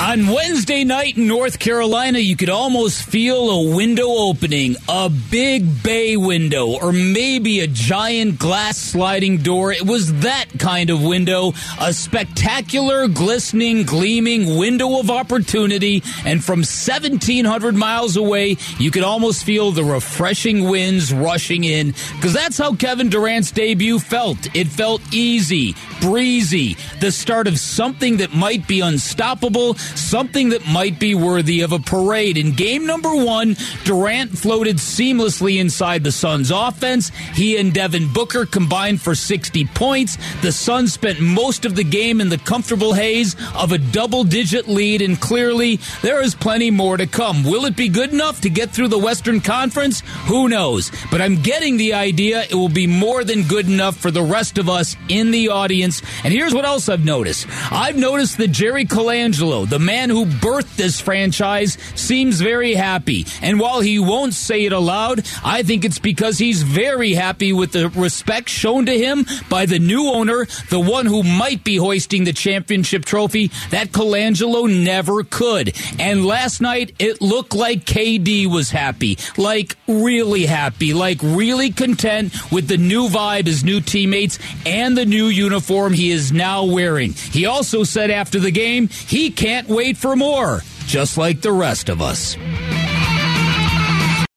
On Wednesday night in North Carolina, you could almost feel a window opening, a big bay window, or maybe a giant glass sliding door. It was that kind of window, a spectacular, glistening, gleaming window of opportunity. And from 1,700 miles away, you could almost feel the refreshing winds rushing in, because that's how Kevin Durant's debut felt. It felt easy, breezy, the start of something that might be unstoppable something that might be worthy of a parade. In game number one, Durant floated seamlessly inside the Suns' offense. He and Devin Booker combined for 60 points. The Suns spent most of the game in the comfortable haze of a double digit lead, and clearly there is plenty more to come. Will it be good enough to get through the Western Conference? Who knows? But I'm getting the idea it will be more than good enough for the rest of us in the audience. And here's what else I've noticed I've noticed that Jerry Colangelo, the the man who birthed this franchise seems very happy. And while he won't say it aloud, I think it's because he's very happy with the respect shown to him by the new owner, the one who might be hoisting the championship trophy that Colangelo never could. And last night, it looked like KD was happy, like really happy, like really content with the new vibe, his new teammates, and the new uniform he is now wearing. He also said after the game, he can't wait for more, just like the rest of us.